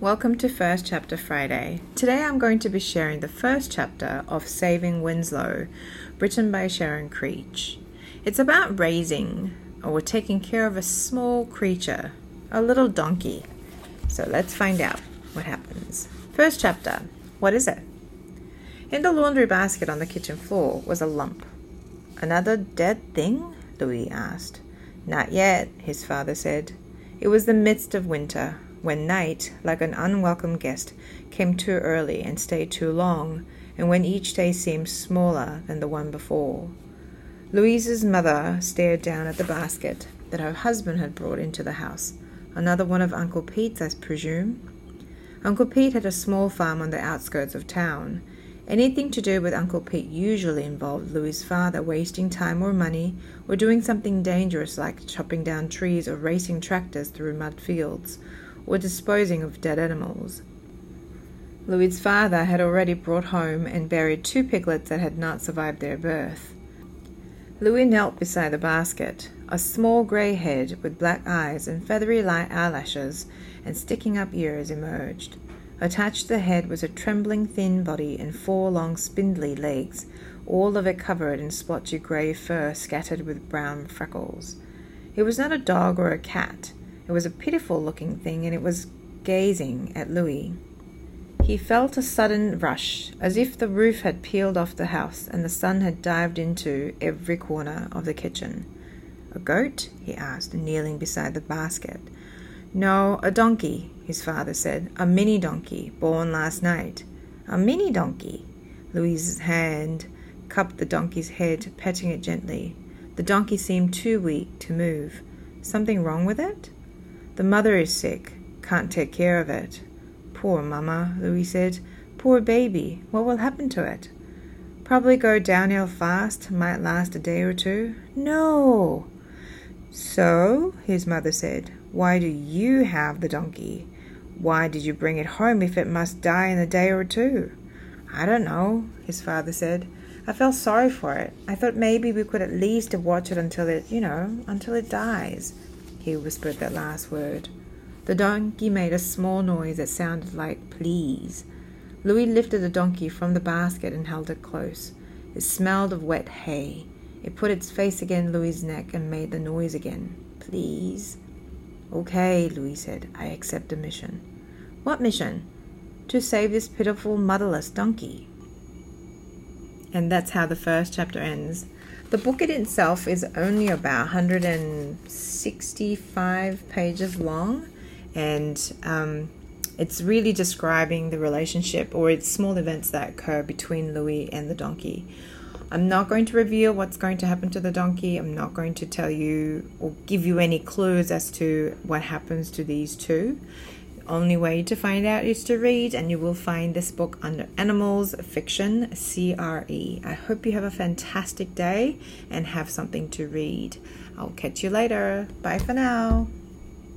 Welcome to First Chapter Friday. Today I'm going to be sharing the first chapter of Saving Winslow, written by Sharon Creech. It's about raising or taking care of a small creature, a little donkey. So let's find out what happens. First chapter What is it? In the laundry basket on the kitchen floor was a lump. Another dead thing? Louie asked. Not yet, his father said. It was the midst of winter, when night, like an unwelcome guest, came too early and stayed too long, and when each day seemed smaller than the one before. Louie's mother stared down at the basket that her husband had brought into the house. Another one of Uncle Pete's, I presume. Uncle Pete had a small farm on the outskirts of town. Anything to do with Uncle Pete usually involved Louie's father wasting time or money or doing something dangerous like chopping down trees or racing tractors through mud fields or disposing of dead animals. Louie's father had already brought home and buried two piglets that had not survived their birth. Louie knelt beside the basket, a small grey head with black eyes and feathery light eyelashes and sticking up ears emerged. Attached to the head was a trembling thin body and four long spindly legs, all of it covered in splotchy grey fur scattered with brown freckles. It was not a dog or a cat. It was a pitiful looking thing, and it was gazing at Louie. He felt a sudden rush, as if the roof had peeled off the house and the sun had dived into every corner of the kitchen. A goat? he asked, kneeling beside the basket. No, a donkey, his father said. A mini donkey, born last night. A mini donkey. Louie's hand cupped the donkey's head, petting it gently. The donkey seemed too weak to move. Something wrong with it? The mother is sick. Can't take care of it. Poor mamma, Louie said. Poor baby. What will happen to it? Probably go downhill fast. Might last a day or two. No. So, his mother said, why do you have the donkey? Why did you bring it home if it must die in a day or two? I don't know, his father said. I felt sorry for it. I thought maybe we could at least watch it until it, you know, until it dies. He whispered that last word. The donkey made a small noise that sounded like please. Louie lifted the donkey from the basket and held it close. It smelled of wet hay. It put its face against Louie's neck and made the noise again. Please. Okay, Louie said, I accept the mission. What mission? To save this pitiful, motherless donkey. And that's how the first chapter ends. The book in itself is only about 165 pages long, and um, it's really describing the relationship or its small events that occur between Louie and the donkey. I'm not going to reveal what's going to happen to the donkey. I'm not going to tell you or give you any clues as to what happens to these two. Only way to find out is to read, and you will find this book under Animals Fiction CRE. I hope you have a fantastic day and have something to read. I'll catch you later. Bye for now.